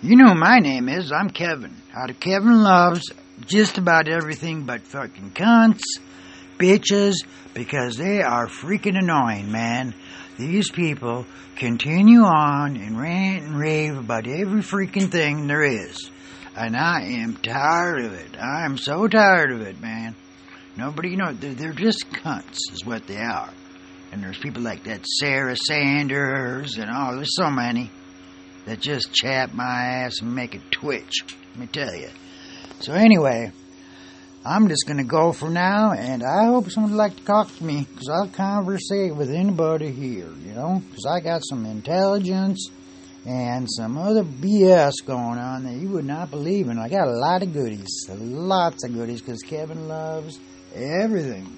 You know my name is. I'm Kevin. Out of Kevin Loves just about everything but fucking cunts, bitches, because they are freaking annoying, man. These people continue on and rant and rave about every freaking thing there is. And I am tired of it. I am so tired of it, man. Nobody, you know, they're, they're just cunts, is what they are. And there's people like that Sarah Sanders and oh, there's so many that just chap my ass and make it twitch. Let me tell you. So anyway, I'm just gonna go for now, and I hope someone would like to talk to me, cause I'll conversate with anybody here, you know, cause I got some intelligence and some other BS going on that you would not believe in. I got a lot of goodies, lots of goodies, cause Kevin loves everything.